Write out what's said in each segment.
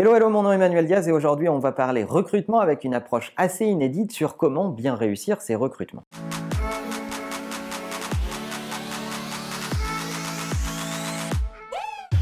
Hello, hello, mon nom est Emmanuel Diaz et aujourd'hui on va parler recrutement avec une approche assez inédite sur comment bien réussir ces recrutements.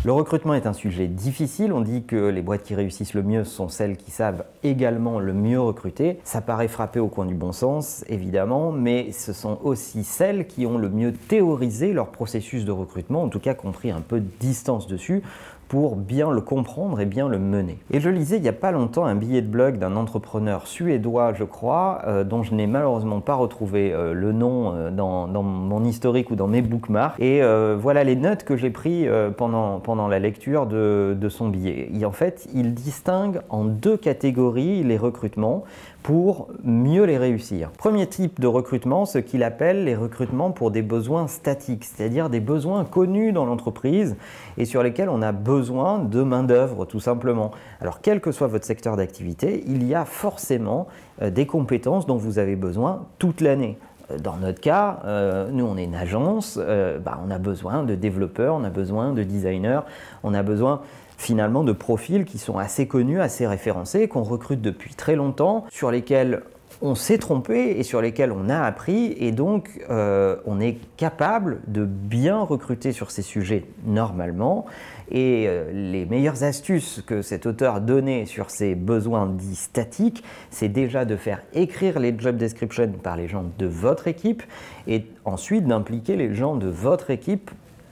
Le recrutement est un sujet difficile. On dit que les boîtes qui réussissent le mieux sont celles qui savent également le mieux recruter. Ça paraît frapper au coin du bon sens, évidemment, mais ce sont aussi celles qui ont le mieux théorisé leur processus de recrutement, en tout cas compris un peu de distance dessus, pour bien le comprendre et bien le mener. Et je lisais il n'y a pas longtemps un billet de blog d'un entrepreneur suédois, je crois, euh, dont je n'ai malheureusement pas retrouvé euh, le nom euh, dans, mon historique ou dans mes bookmarks. Et voilà les notes que j'ai prises pendant, pendant la lecture de, de son billet. Et en fait, il distingue en deux catégories les recrutements pour mieux les réussir. Premier type de recrutement, ce qu'il appelle les recrutements pour des besoins statiques, c'est-à-dire des besoins connus dans l'entreprise et sur lesquels on a besoin de main-d'œuvre tout simplement. Alors quel que soit votre secteur d'activité, il y a forcément euh, des compétences dont vous avez besoin toute l'année. Euh, dans notre cas, euh, nous on est une agence, bah, on a besoin de développeurs, on a besoin de designers, on a besoin finalement de profils qui sont assez connus, assez référencés, qu'on recrute depuis très longtemps, sur lesquels on s'est trompé et sur lesquels on a appris et donc euh, on est capable de bien recruter sur ces sujets normalement. Et euh, les meilleures astuces que cet auteur a données sur ces besoins dits statiques, c'est déjà de faire écrire les job descriptions par les gens de votre équipe et ensuite d'impliquer les gens de votre équipe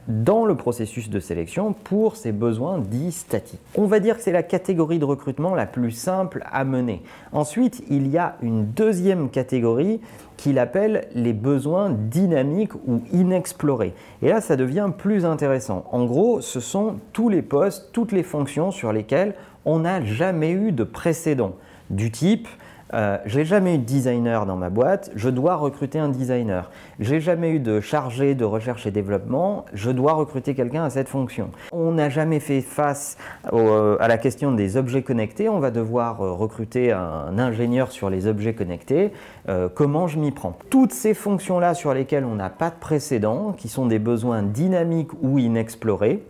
dans le processus de sélection pour ses besoins dits statiques. On va dire que c'est la catégorie de recrutement la plus simple à mener. Ensuite, il y a une deuxième catégorie qu'il appelle les besoins dynamiques ou inexplorés. Et là, ça devient plus intéressant. En gros, ce sont tous les postes, toutes les fonctions sur lesquelles on n'a jamais eu de précédent. Du type, euh, j'ai jamais eu de designer dans ma boîte, je dois recruter un designer. J'ai jamais eu de chargé de recherche et développement, je dois recruter quelqu'un à cette fonction. On n'a jamais fait face euh, à la question des objets connectés, on va devoir euh, recruter un ingénieur sur les objets connectés. comment je m'y prends? Toutes ces fonctions-là sur lesquelles on n'a pas de précédent, qui sont des besoins dynamiques ou inexplorés,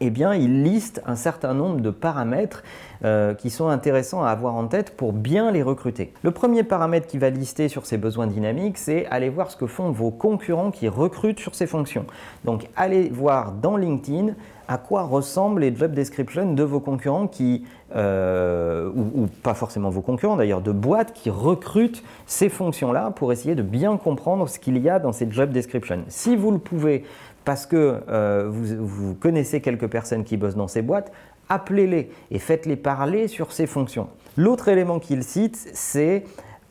eh bien, il liste un certain nombre de paramètres euh, qui sont intéressants à avoir en tête pour bien les recruter. Le premier paramètre qui va lister sur ces besoins dynamiques, c'est aller voir ce que font vos concurrents qui recrutent sur ces fonctions. Donc, allez voir dans LinkedIn à quoi ressemblent les job descriptions de vos concurrents qui, euh, ou, pas forcément vos concurrents d'ailleurs, de boîtes qui recrutent ces fonctions-là pour essayer de bien comprendre ce qu'il y a dans ces job descriptions. Si vous le pouvez, parce que euh, vous, connaissez quelques personnes qui bossent dans ces boîtes, appelez-les et faites-les parler sur ces fonctions. L'autre élément qu'il cite, c'est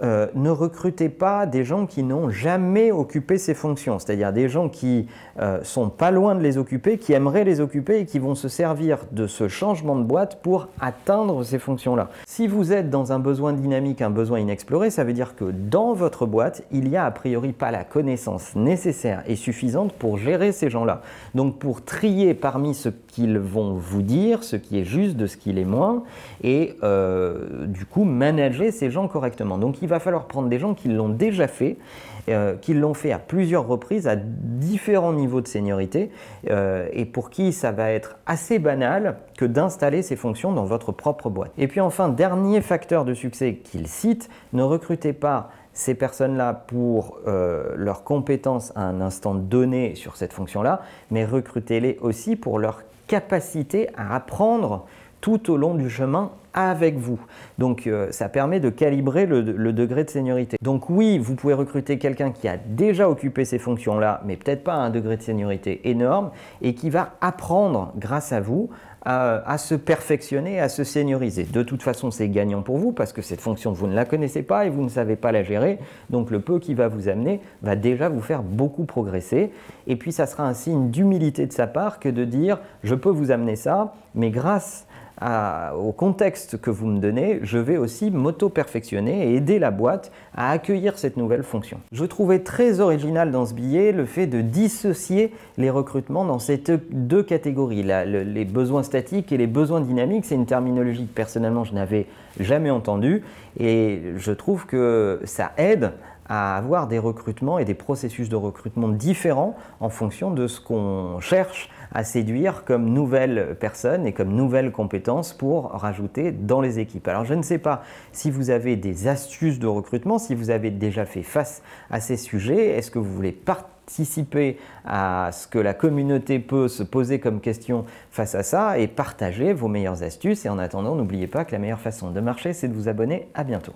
euh, ne recrutez pas des gens qui n'ont jamais occupé ces fonctions, c'est-à-dire des gens qui euh, sont pas loin de les occuper, qui aimeraient les occuper et qui vont se servir de ce changement de boîte pour atteindre ces fonctions-là. Si vous êtes dans un besoin dynamique, un besoin inexploré, ça veut dire que dans votre boîte, il n'y a a priori pas la connaissance nécessaire et suffisante pour gérer ces gens-là. Donc pour trier parmi ce qu'ils vont vous dire, ce qui est juste de ce qui est moins, et euh, du coup manager ces gens correctement. Donc il va falloir prendre des gens qui l'ont déjà fait, euh, qui l'ont fait à plusieurs reprises, à différents niveaux de seniorité, euh, et pour qui ça va être assez banal que d'installer ces fonctions dans votre propre boîte. Et puis enfin, dernier facteur de succès qu'il cite, ne recrutez pas ces personnes-là pour euh, leurs compétences à un instant donné sur cette fonction-là, mais recrutez-les aussi pour leur capacité à apprendre tout au long du chemin avec vous. Donc euh, ça permet de calibrer le, degré de seniorité. Donc oui, vous pouvez recruter quelqu'un qui a déjà occupé ces fonctions-là, mais peut-être pas un degré de seniorité énorme, et qui va apprendre grâce à vous à, se perfectionner, à se senioriser. De toute façon, c'est gagnant pour vous parce que cette fonction, vous ne la connaissez pas et vous ne savez pas la gérer. Donc le peu qui va vous amener va déjà vous faire beaucoup progresser. Et puis ça sera un signe d'humilité de sa part que de dire, je peux vous amener ça, mais grâce au contexte que vous me donnez, je vais aussi m'auto-perfectionner et aider la boîte à accueillir cette nouvelle fonction. Je trouvais très original dans ce billet le fait de dissocier les recrutements dans ces deux catégories, les besoins statiques et les besoins dynamiques. C'est une terminologie que personnellement je n'avais jamais entendue et je trouve que ça aide à avoir des recrutements et des processus de recrutement différents en fonction de ce qu'on cherche à séduire comme nouvelles personnes et comme nouvelles compétences pour rajouter dans les équipes. Alors je ne sais pas si vous avez des astuces de recrutement, si vous avez déjà fait face à ces sujets, est-ce que vous voulez participer à ce que la communauté peut se poser comme question face à ça et partager vos meilleures astuces? Et en attendant, n'oubliez pas que la meilleure façon de marcher, c'est de vous abonner. À bientôt.